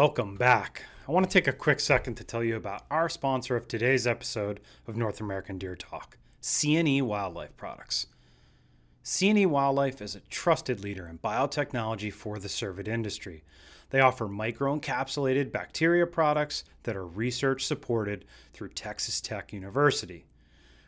Welcome back. I want to take a quick second to tell you about our sponsor of today's episode of North American Deer Talk, CNE Wildlife Products. CNE Wildlife is a trusted leader in biotechnology for the cervid industry. They offer microencapsulated bacteria products that are research supported through Texas Tech University.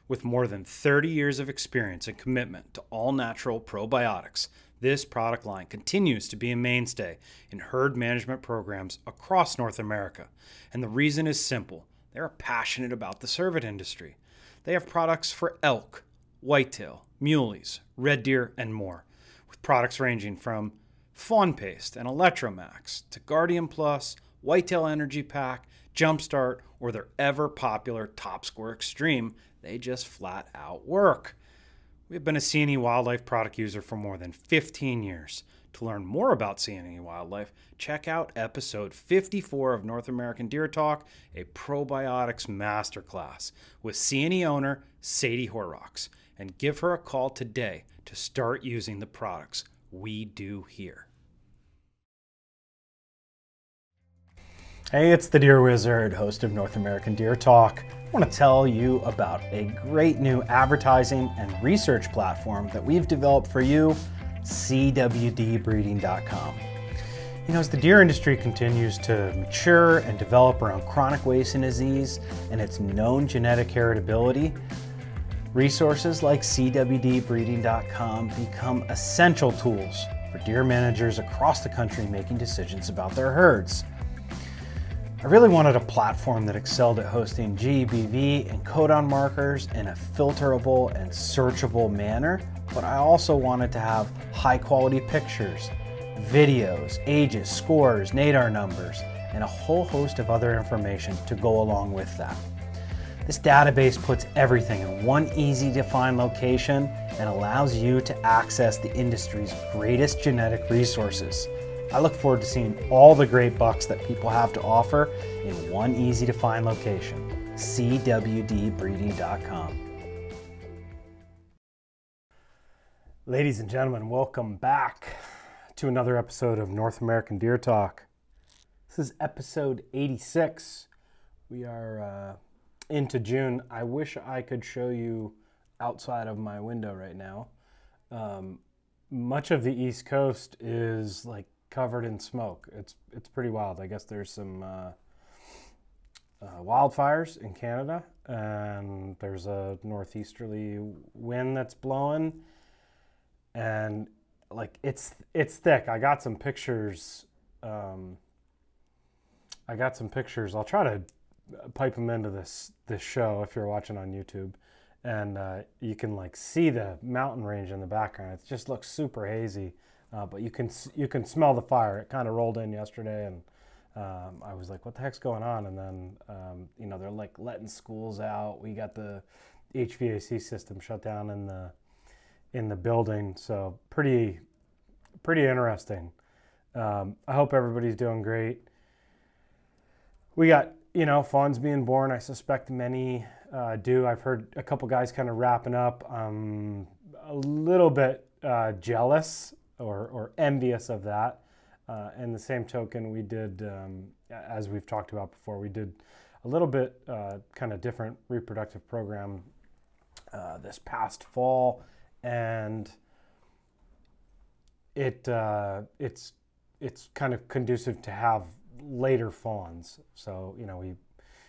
With more than 30 years of experience and commitment to all natural probiotics, this product line continues to be a mainstay in herd management programs across North America. And the reason is simple they are passionate about the cervid industry. They have products for elk, whitetail, muleys, red deer, and more, with products ranging from Fawn Paste and Electromax to Guardian Plus, Whitetail Energy Pack, Jumpstart, or their ever popular Top Score Extreme. They just flat out work. We've been a CNE Wildlife product user for more than 15 years. To learn more about CNE Wildlife, check out episode 54 of North American Deer Talk, a probiotics masterclass with CNE owner Sadie Horrocks, and give her a call today to start using the products we do here. Hey, it's the Deer Wizard, host of North American Deer Talk. I want to tell you about a great new advertising and research platform that we've developed for you, CWDbreeding.com. You know, as the deer industry continues to mature and develop around chronic wasting disease and its known genetic heritability, resources like CWDbreeding.com become essential tools for deer managers across the country making decisions about their herds. I really wanted a platform that excelled at hosting GBV and codon markers in a filterable and searchable manner, but I also wanted to have high quality pictures, videos, ages, scores, NADeR numbers, and a whole host of other information to go along with that. This database puts everything in one easy to find location and allows you to access the industry's greatest genetic resources. I look forward to seeing all the great bucks that people have to offer in one easy to find location cwdbreeding.com. Ladies and gentlemen, welcome back to another episode of North American Deer Talk. This is episode 86. We are uh, into June. I wish I could show you outside of my window right now. Um, much of the East Coast is like covered in smoke. It's it's pretty wild. I guess there's some uh, uh, wildfires in Canada, and there's a northeasterly wind that's blowing, and like it's it's thick. I got some pictures. Um, I got some pictures. I'll try to pipe them into this this show if you're watching on YouTube, and uh, you can like see the mountain range in the background. It just looks super hazy uh, but you can you can smell the fire. It kind of rolled in yesterday, and um, I was like, "What the heck's going on?" And then um, you know they're like letting schools out. We got the HVAC system shut down in the in the building, so pretty pretty interesting. Um, I hope everybody's doing great. We got you know fawns being born. I suspect many uh, do. I've heard a couple guys kind of wrapping up. I'm a little bit uh, jealous or, or envious of that. Uh, and the same token, we did, um, as we've talked about before, we did a little bit uh, kind of different reproductive program uh, this past fall, and it uh, it's it's kind of conducive to have later fawns. So you know we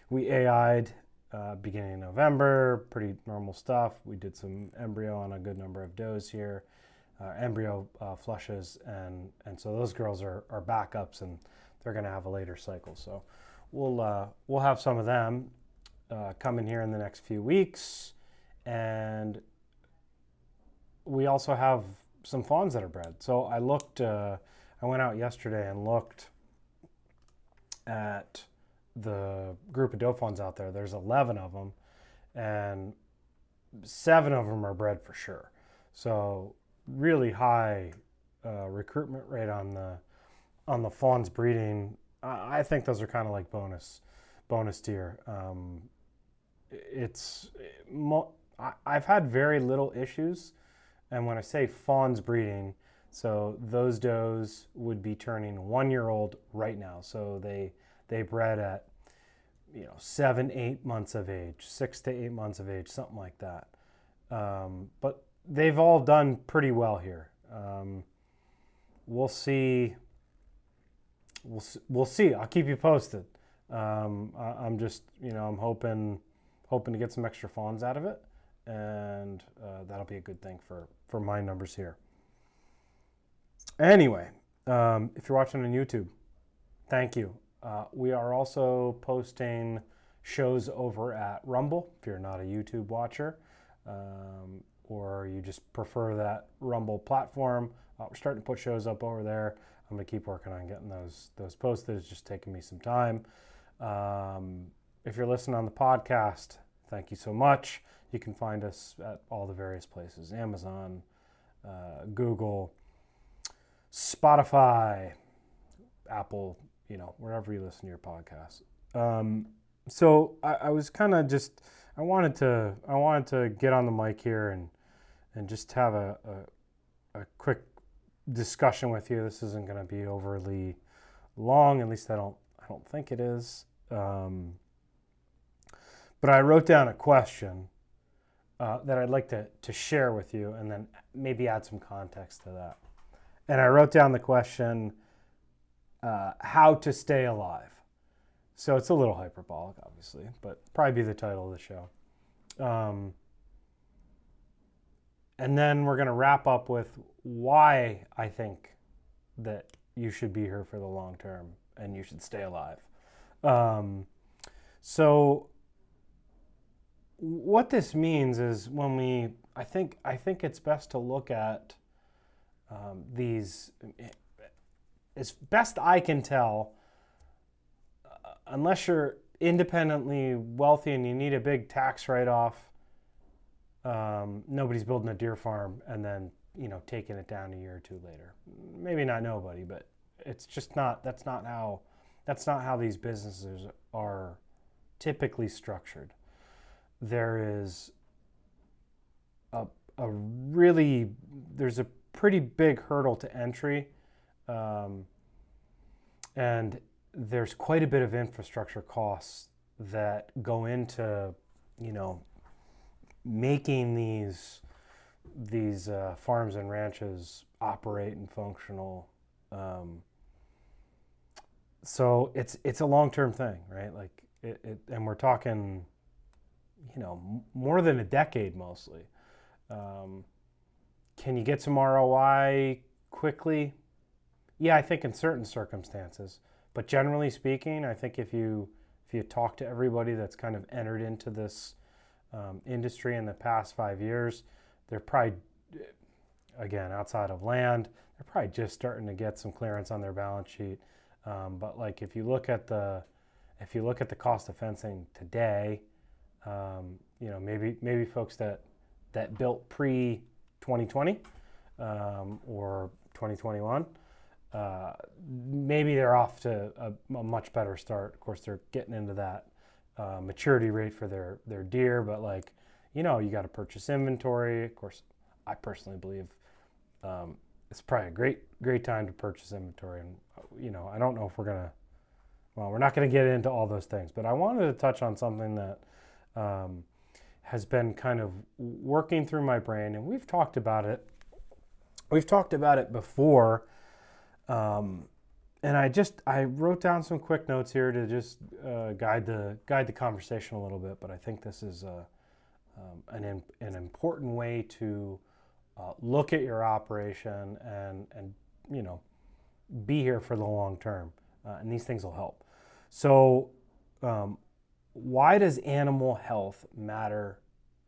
we AI'd uh, beginning of November, pretty normal stuff. We did some embryo on a good number of does here uh, embryo uh, flushes, and and so those girls are, are backups, and they're going to have a later cycle. So we'll uh, we'll have some of them uh, coming here in the next few weeks, and we also have some fawns that are bred. So I looked, uh, I went out yesterday and looked at the group of doe fawns out there. There's 11 of them, and seven of them are bred for sure. So really high uh, recruitment rate on the on the fawns breeding. I, I think those are kind of like bonus bonus deer. Um, it's mo- I, I've had very little issues, and when I say fawns breeding, So those does would be turning one year old right now. So they they bred at you know seven eight months of age, six to eight months of age, something like that. Um, but they've all done pretty well here. Um, we'll see. We'll we'll see. I'll keep you posted. Um, I, am just you know I'm hoping hoping to get some extra fawns out of it, and uh, that'll be a good thing for for my numbers here. Anyway, um, if you're watching on YouTube, thank you. Uh, we are also posting shows over at Rumble if you're not a YouTube watcher um, or you just prefer that Rumble platform. Uh, we're starting to put shows up over there. I'm going to keep working on getting those those posted. It's just taking me some time. Um, if you're listening on the podcast, thank you so much. You can find us at all the various places Amazon, uh, Google, Spotify, Apple, you know, wherever you listen to your podcast. Um, so I, I was kind of just, I wanted to, I wanted to get on the mic here and, and just have a, a, a quick discussion with you. This isn't going to be overly long, at least I don't, I don't think it is. Um, but I wrote down a question uh, that I'd like to, to share with you and then maybe add some context to that. And I wrote down the question uh, How to Stay Alive. So it's a little hyperbolic, obviously, but probably be the title of the show. Um, and then we're going to wrap up with why I think that you should be here for the long term and you should stay alive. Um, so what this means is when we, I think, I think it's best to look at um, these, as best I can tell, unless you're independently wealthy and you need a big tax write-off, um, nobody's building a deer farm and then you know taking it down a year or two later. Maybe not nobody, but it's just not. That's not how. That's not how these businesses are typically structured there is a, a really there's a pretty big hurdle to entry um, and there's quite a bit of infrastructure costs that go into you know making these these uh, farms and ranches operate and functional um, so it's it's a long-term thing right like it, it, and we're talking you know, more than a decade mostly. Um, can you get some ROI quickly? Yeah, I think in certain circumstances. But generally speaking, I think if you if you talk to everybody that's kind of entered into this um, industry in the past five years, they're probably again outside of land. They're probably just starting to get some clearance on their balance sheet. Um, but like if you look at the if you look at the cost of fencing today, um, you know, maybe maybe folks that that built pre 2020 um, or 2021. Uh, maybe they're off to a, a, much better start. Of course, they're getting into that uh, maturity rate for their their deer, but like you know, you got to purchase inventory. Of course, I personally believe um, it's probably a great great time to purchase inventory. And you know, I don't know if we're gonna. Well, we're not going to get into all those things, but I wanted to touch on something that um, has been kind of working through my brain, and we've talked about it. We've talked about it before, um, and I just I wrote down some quick notes here to just uh, guide the guide the conversation a little bit. But I think this is a, um, an an important way to uh, look at your operation and and you know be here for the long term, uh, and these things will help. So um, why does animal health matter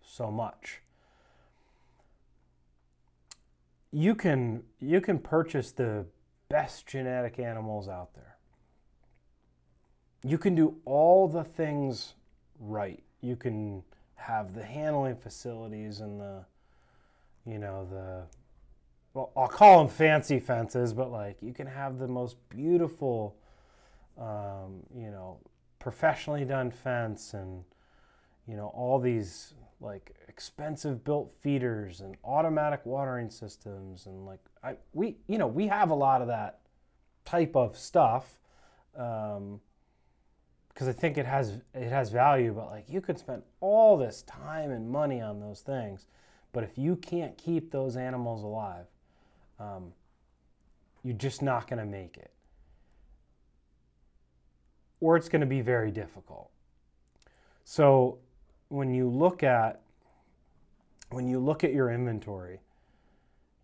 so much? You can you can purchase the best genetic animals out there. You can do all the things right. You can have the handling facilities and the you know the well I'll call them fancy fences, but like you can have the most beautiful um, you know professionally done fence and you know all these like expensive built feeders and automatic watering systems and like I, we you know we have a lot of that type of stuff um, because I think it has it has value. But like you could spend all this time and money on those things, but if you can't keep those animals alive, um, you're just not going to make it, or it's going to be very difficult. So when you look at when you look at your inventory,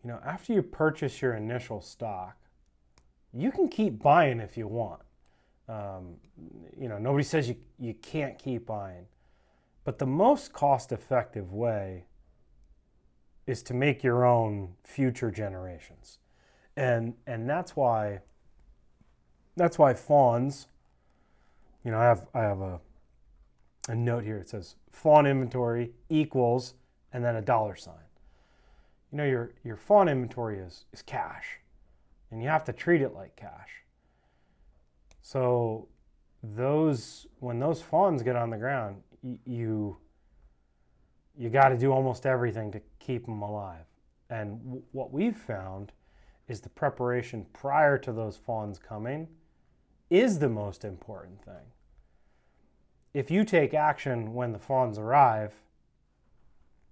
you know after you purchase your initial stock, you can keep buying if you want um, you know, nobody says you, you can't keep buying. But the most cost effective way is to make your own future generations. And and that's why that's why fawns, you know, I have I have a a note here. It says fawn inventory equals and then a dollar sign. You know, your your fawn inventory is, is cash. And you have to treat it like cash. So those when those fawns get on the ground, you you got to do almost everything to keep them alive. And what we've found is the preparation prior to those fawns coming is the most important thing. If you take action when the fawns arrive,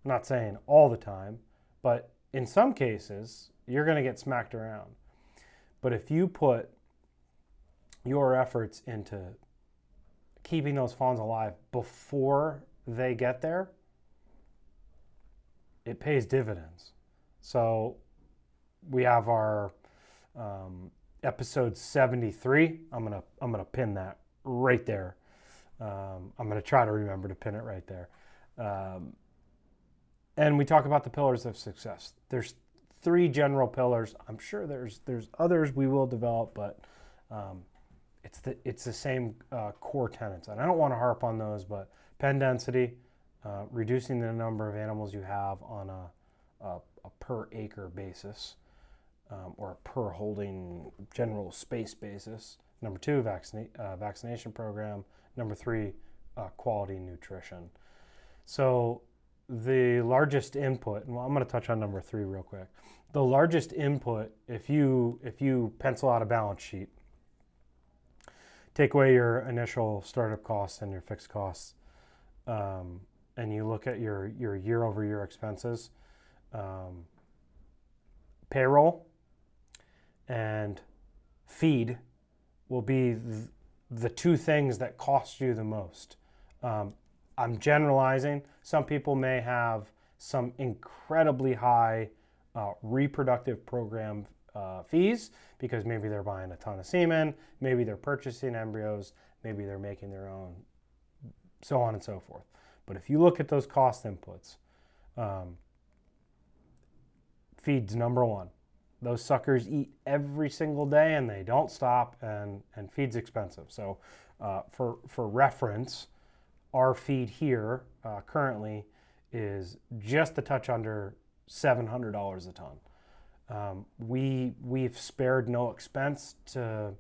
I'm not saying all the time, but in some cases, you're going to get smacked around. But if you put your efforts into keeping those fawns alive before they get there, it pays dividends. So we have our um, episode 73. I'm gonna I'm gonna pin that right there. Um, I'm gonna try to remember to pin it right there. Um, and we talk about the pillars of success. There's three general pillars. I'm sure there's there's others we will develop, but um, it's the it's the same uh, core tenets, and I don't want to harp on those, but pen density, uh, reducing the number of animals you have on a, a, a per acre basis, um, or a per holding general space basis. Number two, uh, vaccination program. Number three, uh, quality nutrition. So the largest input, and well, I'm going to touch on number three real quick. The largest input, if you if you pencil out a balance sheet take away your initial startup costs and your fixed costs, um, and you look at your your year over year expenses, um, payroll and feed will be the two things that cost you the most. Um, I'm generalizing. Some people may have some incredibly high uh, reproductive program uh, fees because maybe they're buying a ton of semen, maybe they're purchasing embryos, maybe they're making their own, so on and so forth. But if you look at those cost inputs, um, feed's number one. Those suckers eat every single day and they don't stop, and, and feed's expensive. So, uh, for, for reference, our feed here uh, currently is just a touch under $700 a ton. Um, we we've spared no expense to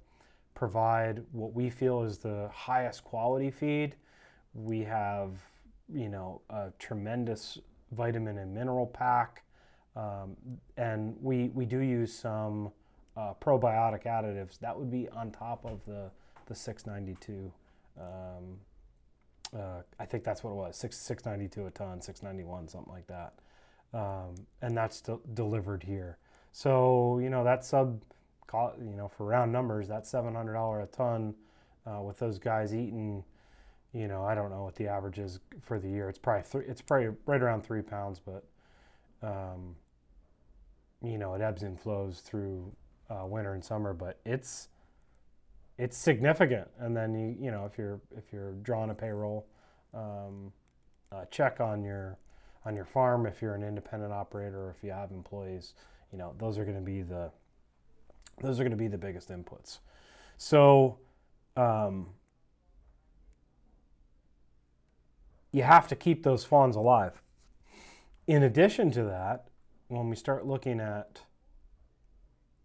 provide what we feel is the highest quality feed. We have you know a tremendous vitamin and mineral pack, um, and we we do use some uh, probiotic additives. That would be on top of the the 692. Um, uh, I think that's what it was, six 692 a ton, 691, something like that, um, and that's de- delivered here. So you know that sub, you know for round numbers, hundred dollar a ton, uh, with those guys eating, you know I don't know what the average is for the year. It's probably three, it's probably right around three pounds, but, um, you know it ebbs and flows through uh, winter and summer, but it's it's significant. And then you you know if you're if you're drawing a payroll, um, uh, check on your on your farm if you're an independent operator or if you have employees you know those are going to be the those are going to be the biggest inputs so um, you have to keep those fawns alive in addition to that when we start looking at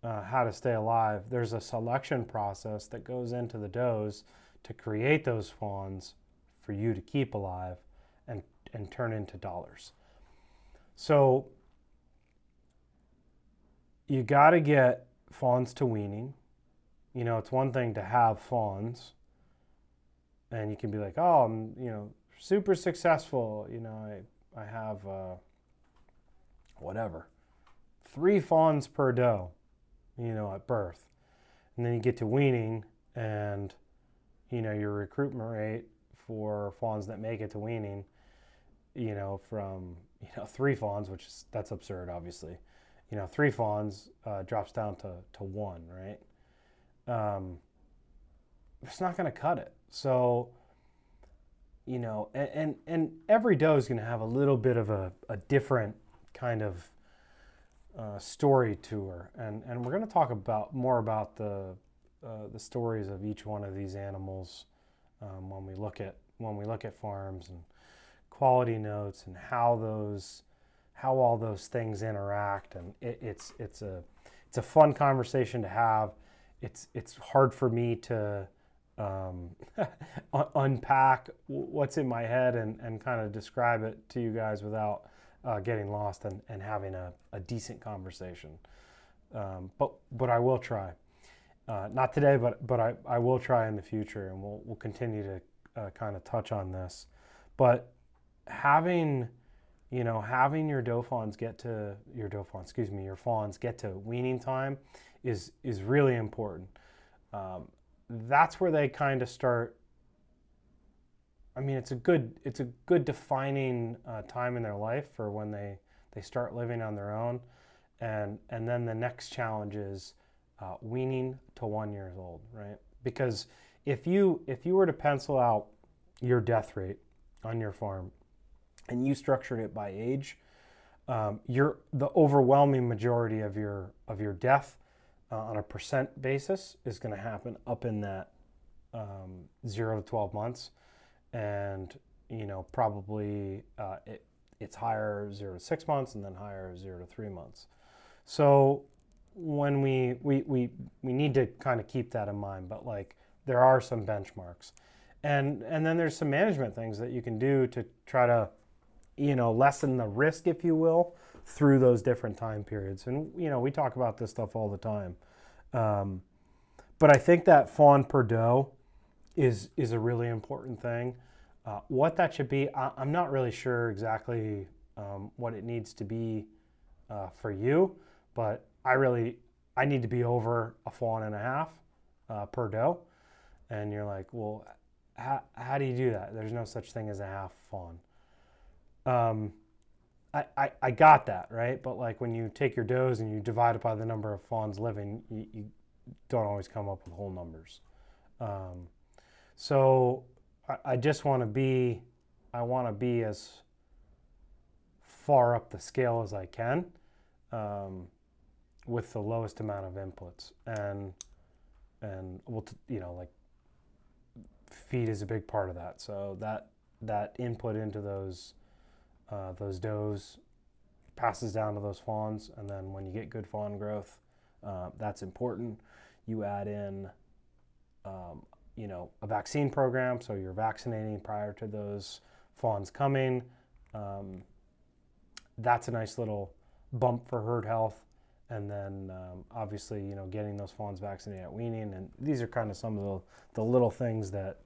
uh, how to stay alive there's a selection process that goes into the does to create those fawns for you to keep alive and and turn into dollars. So you got to get fawns to weaning. You know, it's one thing to have fawns, and you can be like, oh, I'm, you know, super successful. You know, I, I have uh, whatever, three fawns per doe, you know, at birth. And then you get to weaning, and, you know, your recruitment rate for fawns that make it to weaning, you know, from, you know, three fawns, which is, that's absurd, obviously you know, three fawns uh, drops down to, to one, right? Um, it's not going to cut it. So, you know, and, and, and every doe is going to have a little bit of a, a different kind of uh, story to her. And, and we're going to talk about more about the, uh, the stories of each one of these animals um, when we look at when we look at farms and quality notes and how those how all those things interact, and it, it's it's a it's a fun conversation to have. It's it's hard for me to um, unpack what's in my head and, and kind of describe it to you guys without uh, getting lost and, and having a, a decent conversation. Um, but but I will try. Uh, not today, but but I, I will try in the future, and we'll we'll continue to uh, kind of touch on this. But having you know, having your fawns get to your fawns, excuse me, your fawns get to weaning time is is really important. Um, that's where they kind of start. I mean, it's a good it's a good defining uh, time in their life for when they they start living on their own, and and then the next challenge is uh, weaning to one years old, right? Because if you if you were to pencil out your death rate on your farm and you structured it by age, um, your the overwhelming majority of your of your death uh, on a percent basis is going to happen up in that um, zero to twelve months, and you know probably uh, it, it's higher zero to six months and then higher zero to three months. So when we we we we need to kind of keep that in mind, but like there are some benchmarks, and and then there's some management things that you can do to try to you know, lessen the risk, if you will, through those different time periods. And, you know, we talk about this stuff all the time. Um, but I think that fawn per doe is, is a really important thing. Uh, what that should be, I, am not really sure exactly um, what it needs to be uh, for you, but I really, I need to be over a fawn and a half uh, per doe. And you're like, well, how, how do you do that? There's no such thing as a half fawn um, I, I, I, got that, right? But like when you take your does and you divide it by the number of fawns living, you, you don't always come up with whole numbers. Um, so I, just want to be, I want to be as far up the scale as I can um, with the lowest amount of inputs. And, and we'll, you know, like feed is a big part of that. So that, that input into those uh, those does passes down to those fawns, and then when you get good fawn growth, uh, that's important. You add in, um, you know, a vaccine program, so you're vaccinating prior to those fawns coming. Um, that's a nice little bump for herd health. And then um, obviously, you know, getting those fawns vaccinated at weaning, and these are kind of some of the, the little things that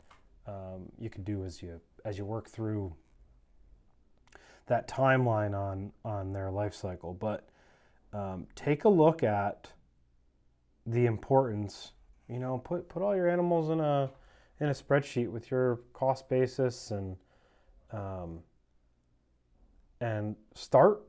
um, you can do as you as you work through that timeline on on their life cycle. But um, take a look at the importance. You know, put put all your animals in a in a spreadsheet with your cost basis and um, and start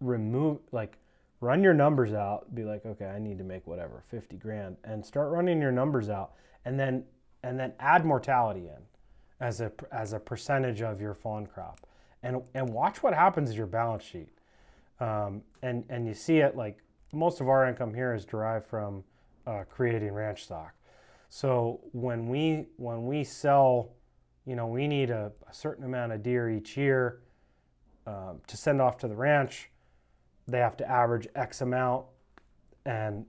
remove like run your numbers out be like okay i need to make whatever 50 grand and start running your numbers out and then and then add mortality in as a as a percentage of your fawn crop and and watch what happens to your balance sheet. Um, and and you see it like most of our income here is derived from uh, creating ranch stock. So when we when we sell, you know, we need a, a certain amount of deer each year um, to send off to the ranch. They have to average X amount, and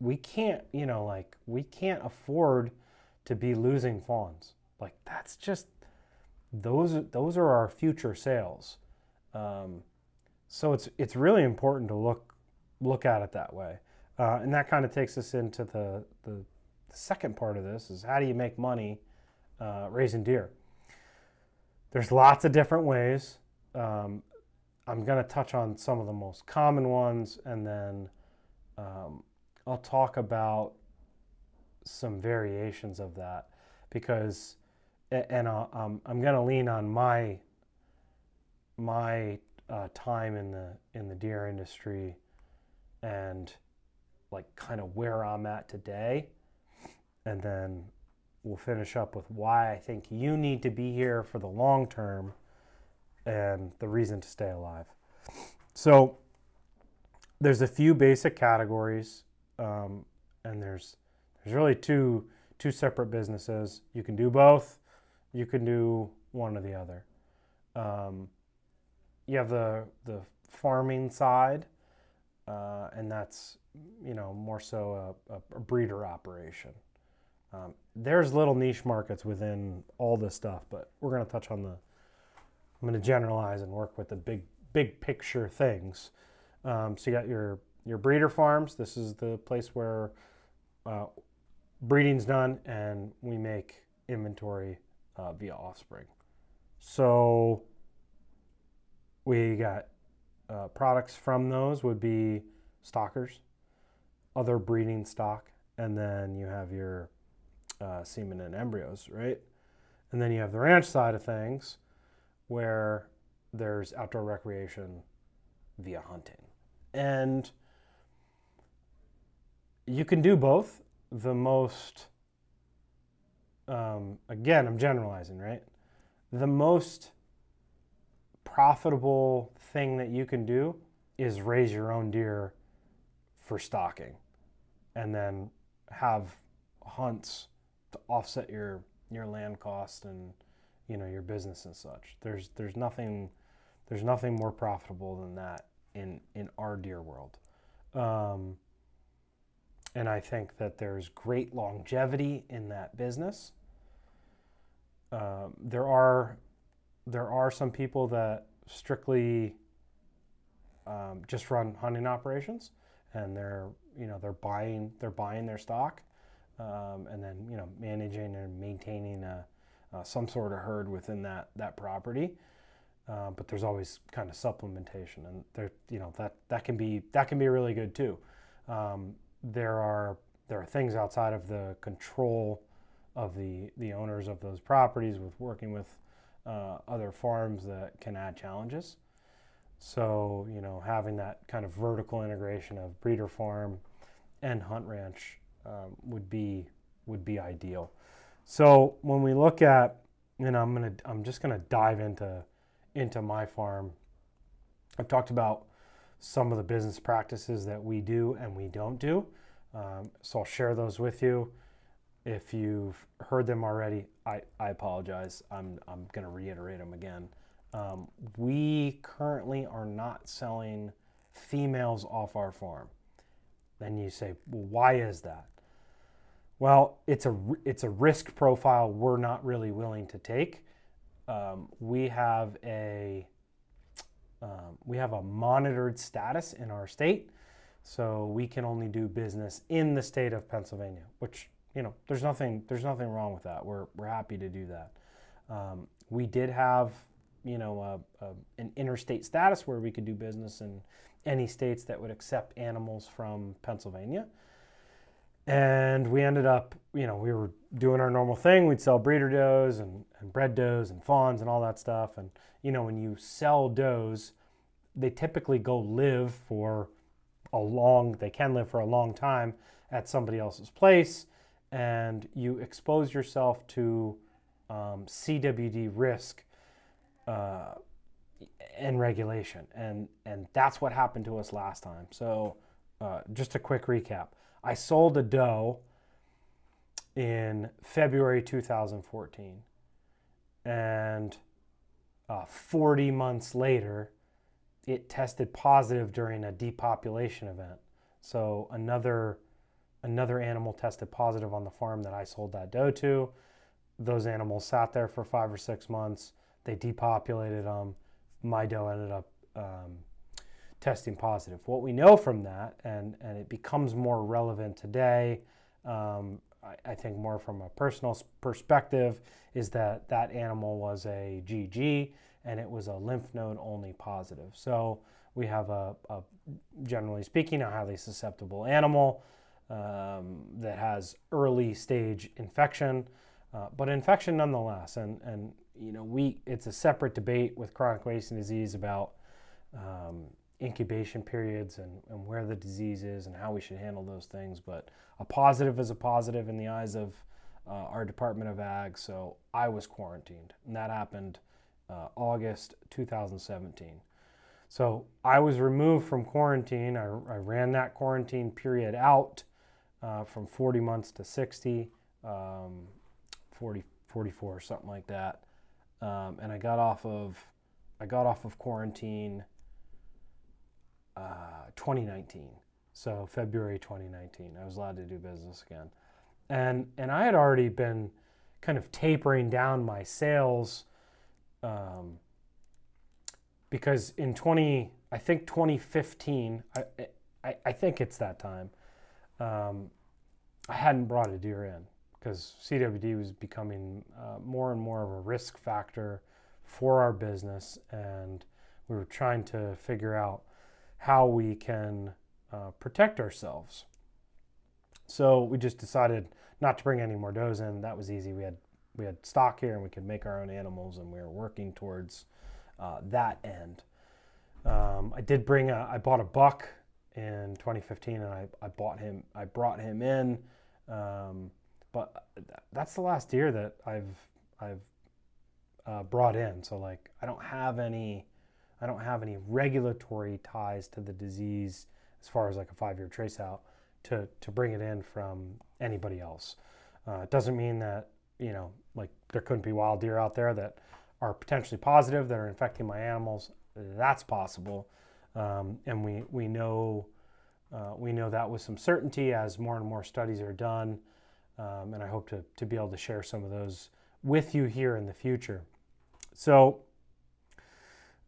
we can't, you know, like we can't afford to be losing fawns. Like that's just those those are our future sales. Um, so it's it's really important to look look at it that way, uh, and that kind of takes us into the, the, the second part of this is how do you make money uh, raising deer. There's lots of different ways. Um, I'm going to touch on some of the most common ones, and then um, I'll talk about some variations of that because, and i um, I'm going to lean on my my uh, time in the in the deer industry and like kind of where I'm at today, and then we'll finish up with why I think you need to be here for the long term and the reason to stay alive. So there's a few basic categories, um, and there's there's really two two separate businesses. You can do both. You can do one or the other. Um, you have the the farming side, uh, and that's you know more so a, a breeder operation. Um, there's little niche markets within all this stuff, but we're going to touch on the. I'm going to generalize and work with the big big picture things. Um, so you got your your breeder farms. This is the place where uh, breeding's done, and we make inventory uh, via offspring. So we got uh, products from those would be stockers, other breeding stock, and then you have your uh, semen and embryos, right? And then you have the ranch side of things where there's outdoor recreation via hunting. And you can do both. The most, um, again, I'm generalizing, right? The most profitable thing that you can do is raise your own deer for stocking and then have hunts to offset your your land cost and you know your business and such. There's there's nothing there's nothing more profitable than that in in our deer world. Um, and I think that there's great longevity in that business. Um, there are there are some people that strictly um, just run hunting operations, and they're you know they're buying they're buying their stock um, and then you know managing and maintaining a, uh, some sort of herd within that that property. Uh, but there's always kind of supplementation, and there you know that that can be that can be really good too. Um, there are there are things outside of the control of the the owners of those properties with working with uh, other farms that can add challenges. So you know having that kind of vertical integration of breeder farm and hunt ranch um, would be would be ideal. So when we look at, and I'm gonna I'm just gonna dive into into my farm. I've talked about some of the business practices that we do and we don't do. Um, so I'll share those with you. If you've heard them already, I, I apologize. I'm, I'm going to reiterate them again. Um, we currently are not selling females off our farm. Then you say, well, why is that? Well, it's a it's a risk profile we're not really willing to take. Um, we have a um, we have a monitored status in our state, so we can only do business in the state of Pennsylvania. Which you know, there's nothing there's nothing wrong with that. We're we're happy to do that. Um, we did have you know a, a, an interstate status where we could do business in any states that would accept animals from Pennsylvania. And we ended up, you know, we were doing our normal thing. We'd sell breeder does and, and bred does and fawns and all that stuff. And, you know, when you sell does, they typically go live for a long, they can live for a long time at somebody else's place. And you expose yourself to um, CWD risk uh, and regulation. And, and that's what happened to us last time. So, uh, just a quick recap I sold a doe in February 2014. And uh, 40 months later, it tested positive during a depopulation event. So another another animal tested positive on the farm that I sold that doe to. those animals sat there for five or six months. They depopulated them. My doe ended up um, testing positive. What we know from that, and, and it becomes more relevant today, um, I, I, think more from a personal perspective, is that that animal was a GG and it was a lymph node only positive. So we have a, a generally speaking, a highly susceptible animal um, that has early stage infection, uh, but infection nonetheless. And, and you know, we it's a separate debate with chronic wasting disease about um, incubation periods and, and where the disease is and how we should handle those things. But a positive is a positive in the eyes of uh, our Department of Ag. So I was quarantined, and that happened uh, August 2017. So I was removed from quarantine. I, I ran that quarantine period out uh, from 40 months to 60, um, 40, 44, something like that. Um, and I got off of I got off of quarantine uh, 2019. So February 2019, I was allowed to do business again, and and I had already been kind of tapering down my sales um, because in 20 I think 2015 I, I, I think it's that time um, I hadn't brought a deer in because CWD was becoming uh, more and more of a risk factor for our business and we were trying to figure out how we can uh, protect ourselves. So we just decided not to bring any more does in. That was easy. We had we had stock here and we could make our own animals, and we were working towards uh, that end. Um, I did bring a. I bought a buck in 2015, and I, I bought him. I brought him in, um, but that's the last deer that I've I've uh, brought in. So like I don't have any I don't have any regulatory ties to the disease as far as like a five year trace out to, to bring it in from anybody else. Uh, it doesn't mean that, you know, like there couldn't be wild deer out there that are potentially positive that are infecting my animals. That's possible. Um, and we, we know uh, we know that with some certainty as more and more studies are done. Um, and I hope to, to be able to share some of those with you here in the future. So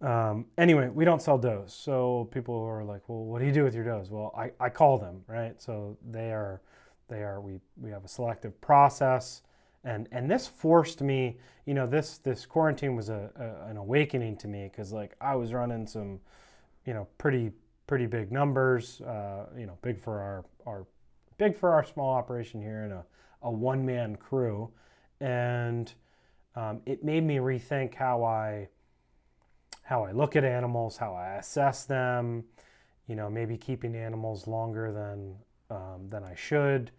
um, anyway, we don't sell does. So people are like, well, what do you do with your does? Well, I, I call them, right? So they are, they are, we, we have a selective process. And, and this forced me, you know, this, this quarantine was a, a an awakening to me because like I was running some, you know, pretty, pretty big numbers, uh, you know, big for our, our, big for our small operation here and a, a one man crew. And um, it made me rethink how I, how I look at animals, how I assess them, you know, maybe keeping animals longer than, um, than I should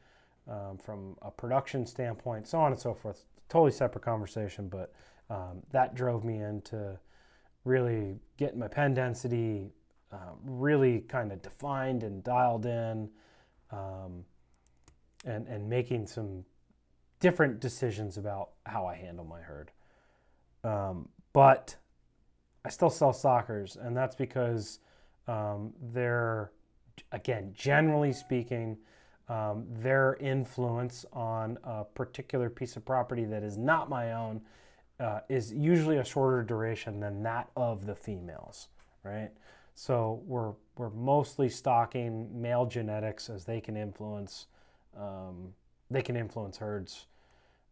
um, from a production standpoint, so on and so forth. Totally separate conversation, but um, that drove me into really getting my pen density uh, really kind of defined and dialed in um, and, and making some different decisions about how I handle my herd. Um, but I still sell stockers, and that's because um, they're, again, generally speaking, um, their influence on a particular piece of property that is not my own uh, is usually a shorter duration than that of the females, right? So we're we're mostly stocking male genetics as they can influence um, they can influence herds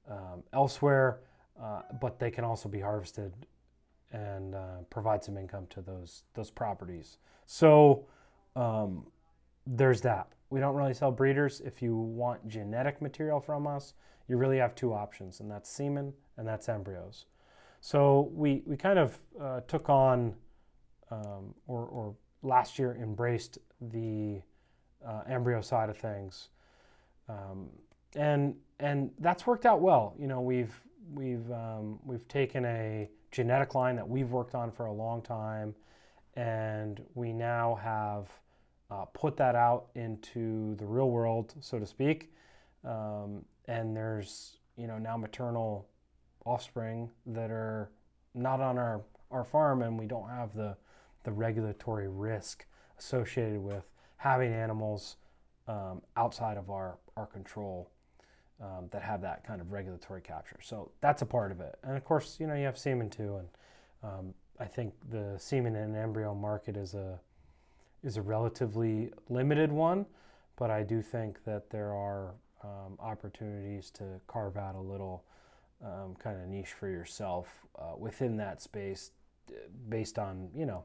um, elsewhere, uh, but they can also be harvested and uh, provide some income to those those properties. So um, there's that. We don't really sell breeders. If you want genetic material from us, you really have two options, and that's semen and that's embryos. So we we kind of uh, took on, um, or, or last year embraced the uh, embryo side of things, um, and and that's worked out well. You know, we've we've um, we've taken a genetic line that we've worked on for a long time, and we now have uh, put that out into the real world, so to speak. Um, and there's you know now maternal offspring that are not on our, our farm, and we don't have the the regulatory risk associated with having animals um, outside of our, our control. um, that have that kind of regulatory capture. So that's a part of it. And of course, you know, you have semen too. And um, I think the semen and embryo market is a is a relatively limited one, but I do think that there are um, opportunities to carve out a little um, kind of niche for yourself uh, within that space, based on you know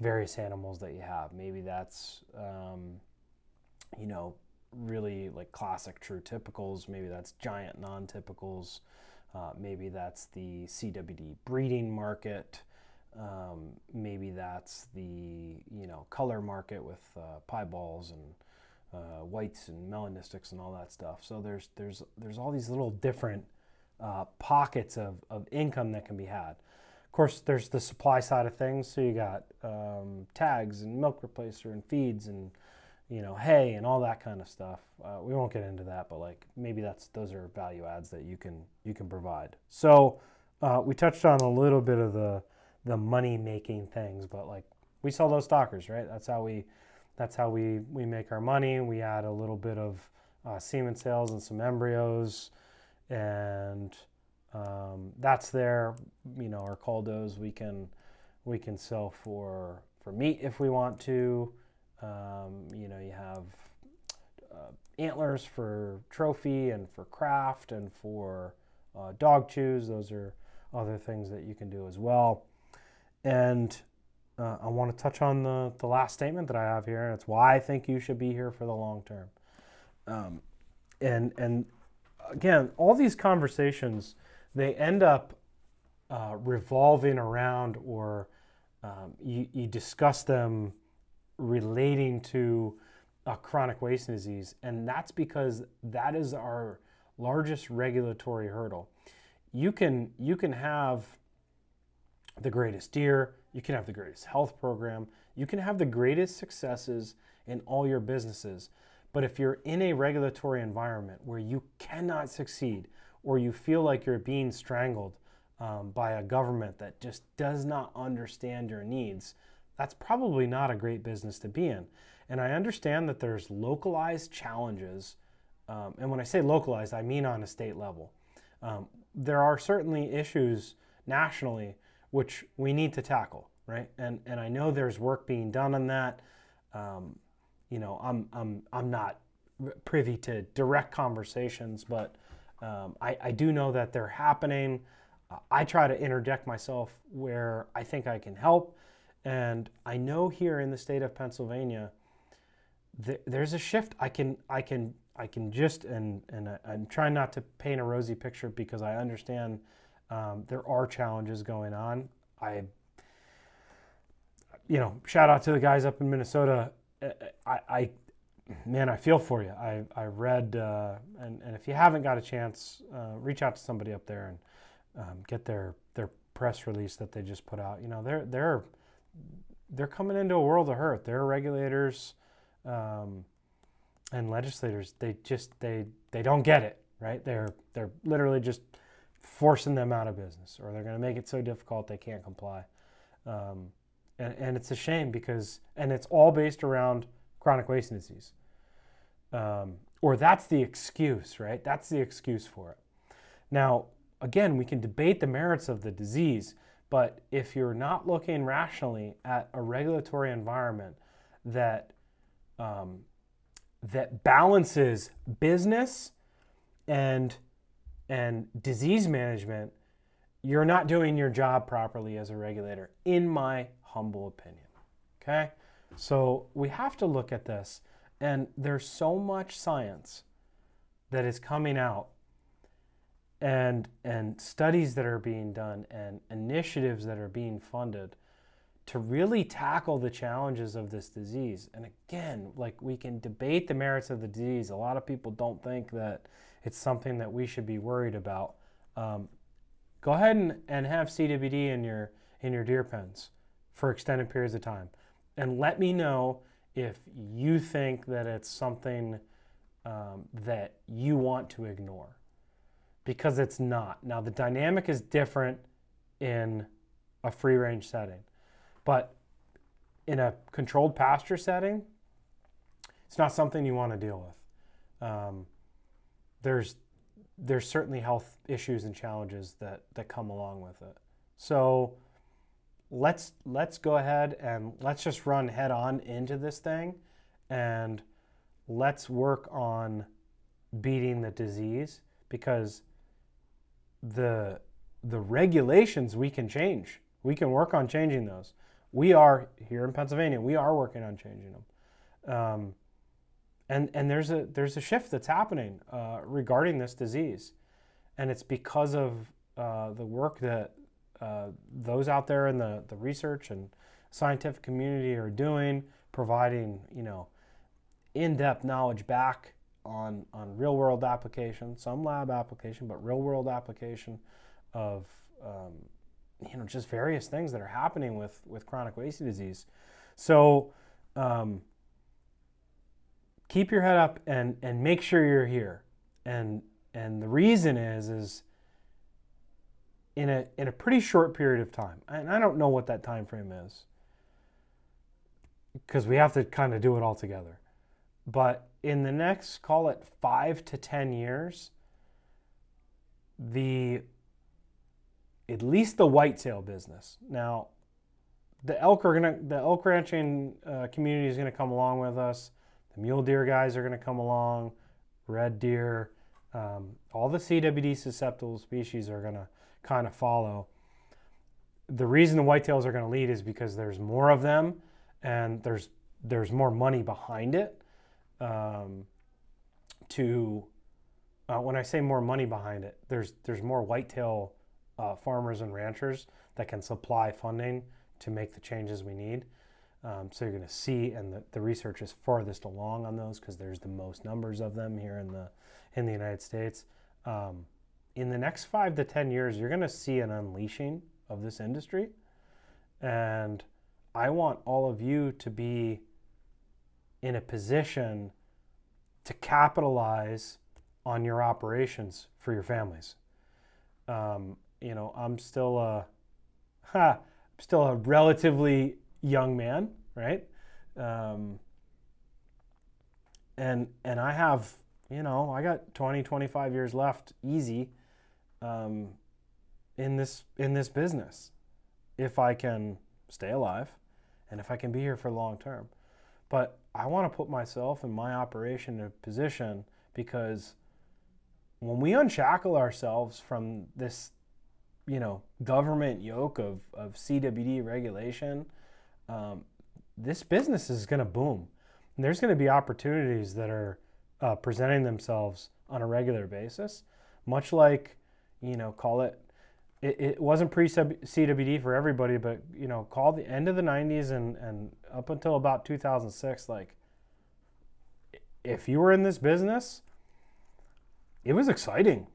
various animals that you have. Maybe that's um, you know really like classic true typicals. Maybe that's giant non-typicals. Uh, maybe that's the CWD breeding market. Um, maybe that's the you know color market with uh, piebalds and uh, whites and melanistics and all that stuff. So there's there's there's all these little different uh, pockets of, of income that can be had. Of course, there's the supply side of things. So you got um, tags and milk replacer and feeds and you know hay and all that kind of stuff. Uh, we won't get into that, but like maybe that's those are value adds that you can you can provide. So uh, we touched on a little bit of the the money making things, but like we sell those stockers, right? That's how we that's how we we make our money. We add a little bit of uh, semen sales and some embryos, and um, that's there. You know, our cull does we can we can sell for for meat if we want to. Um, you know, you have uh, antlers for trophy and for craft and for uh, dog chews. Those are other things that you can do as well. And uh, I want to touch on the, the last statement that I have here, and it's why I think you should be here for the long term. Um, and and again, all these conversations they end up uh, revolving around, or um, you, you discuss them relating to a chronic wasting disease, and that's because that is our largest regulatory hurdle. You can you can have the greatest deer, you can have the greatest health program, you can have the greatest successes in all your businesses. But if you're in a regulatory environment where you cannot succeed or you feel like you're being strangled um, by a government that just does not understand your needs, that's probably not a great business to be in. And I understand that there's localized challenges. Um, and when I say localized, I mean on a state level. Um, there are certainly issues nationally which we need to tackle, right? And and I know there's work being done on that. Um, you know, I'm I'm I'm not privy to direct conversations, but um, I, I do know that they're happening. Uh, I try to interject myself where I think I can help, and I know here in the state of Pennsylvania, th- there's a shift. I can I can I can just and and I'm trying not to paint a rosy picture because I understand um, there are challenges going on. I, you know, shout out to the guys up in Minnesota. Uh, I, I man, I feel for you. I, I read, uh, and, and if you haven't got a chance, uh, reach out to somebody up there and um, get their, their press release that they just put out. You know, they're, they're, they're coming into a world of hurt. They're regulators um, and legislators. They just, they, they don't get it, right? They're, they're literally just forcing them out of business or they're going to make it so difficult they can't comply. Um, and, and, it's a shame because, and it's all based around chronic wasting disease. Um, or that's the excuse, right? That's the excuse for it. Now, again, we can debate the merits of the disease, but if you're not looking rationally at a regulatory environment that um, that balances business and and disease management, you're not doing your job properly as a regulator, in my humble opinion. Okay? So we have to look at this, and there's so much science that is coming out and and studies that are being done and initiatives that are being funded to really tackle the challenges of this disease. And again, like we can debate the merits of the disease. A lot of people don't think that it's something that we should be worried about. Um, go ahead and, and have CWD in your in your deer pens for extended periods of time, and let me know if you think that it's something um, that you want to ignore, because it's not. Now the dynamic is different in a free range setting, but in a controlled pasture setting, it's not something you want to deal with. Um, there's there's certainly health issues and challenges that that come along with it. So let's let's go ahead and let's just run head on into this thing and let's work on beating the disease because the the regulations we can change. We can work on changing those. We are here in Pennsylvania. We are working on changing them. Um, and and there's a there's a shift that's happening uh, regarding this disease, and it's because of uh, the work that uh, those out there in the the research and scientific community are doing, providing you know in-depth knowledge back on on real world application, some lab application, but real world application of um, you know just various things that are happening with with chronic wasting disease. So. Um, keep your head up and and make sure you're here. And and the reason is is in a in a pretty short period of time. And I don't know what that time frame is. Because we have to kind of do it all together. But in the next call it 5 to 10 years the at least the whitetail business. Now, the elk are gonna the elk ranching uh, community is gonna come along with us. The mule deer guys are to come along, red deer, um, all the CWD susceptible species are to kind of follow. The reason the whitetails are to lead is because there's more of them and there's there's more money behind it. Um, to uh, when I say more money behind it, there's there's more whitetail uh, farmers and ranchers that can supply funding to make the changes we need. Um, so you're going to see, and the, the research is farthest along on those because there's the most numbers of them here in the in the United States. Um, in the next five to ten years, you're going to see an unleashing of this industry, and I want all of you to be in a position to capitalize on your operations for your families. Um, you know, I'm still a, ha, still a relatively young man, right? Um, and and I have, you know, I got 20, 25 years left, easy, um, in this in this business, if I can stay alive, and if I can be here for long term. But I want to put myself and my operation in a position because when we unshackle ourselves from this, you know, government yoke of, of CWD regulation, um, this business is going to boom. And there's going to be opportunities that are uh, presenting themselves on a regular basis, much like, you know, call it, it, it wasn't pre CWD for everybody, but, you know, call the end of the 90s and, and up until about 2006, like, if you were in this business, it was exciting.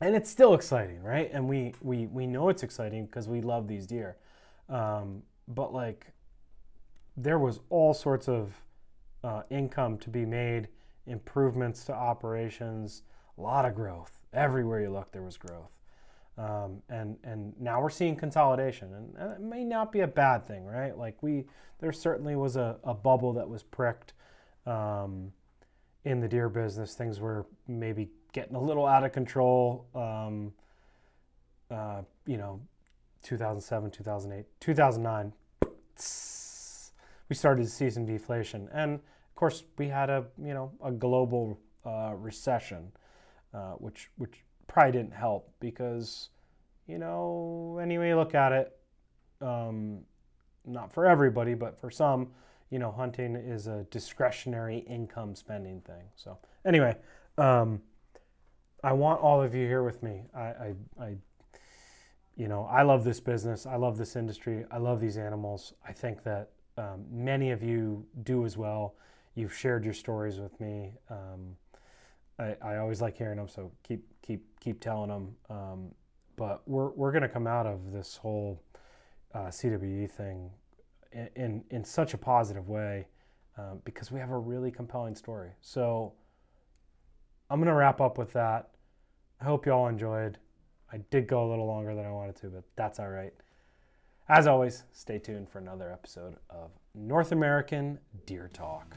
And it's still exciting, right? And we, we, we know it's exciting because we love these deer. Um, but like there was all sorts of uh, income to be made, improvements to operations, a lot of growth. Everywhere you look, there was growth. Um, and and now we're seeing consolidation, and, it may not be a bad thing, right? Like we, there certainly was a, a bubble that was pricked um, in the deer business. Things were maybe getting a little out of control. Um, uh, you know, 2007, 2008, 2009, we started to see some deflation. And of course, we had a, you know, a global uh, recession, uh, which, which probably didn't help because, you know, any way you look at it, um, not for everybody, but for some, you know, hunting is a discretionary income spending thing. So anyway, um, I want all of you here with me. I, I, I you know, I love this business. I love this industry. I love these animals. I think that um, many of you do as well. You've shared your stories with me. Um, I, I, always like hearing them, so keep keep keep telling them. Um, but we're we're going to come out of this whole uh, CWD thing in, in, in such a positive way um, because we have a really compelling story. So I'm going to wrap up with that. I hope you all enjoyed. I did go a little longer than I wanted to, but that's all right. As always, stay tuned for another episode of North American Deer Talk.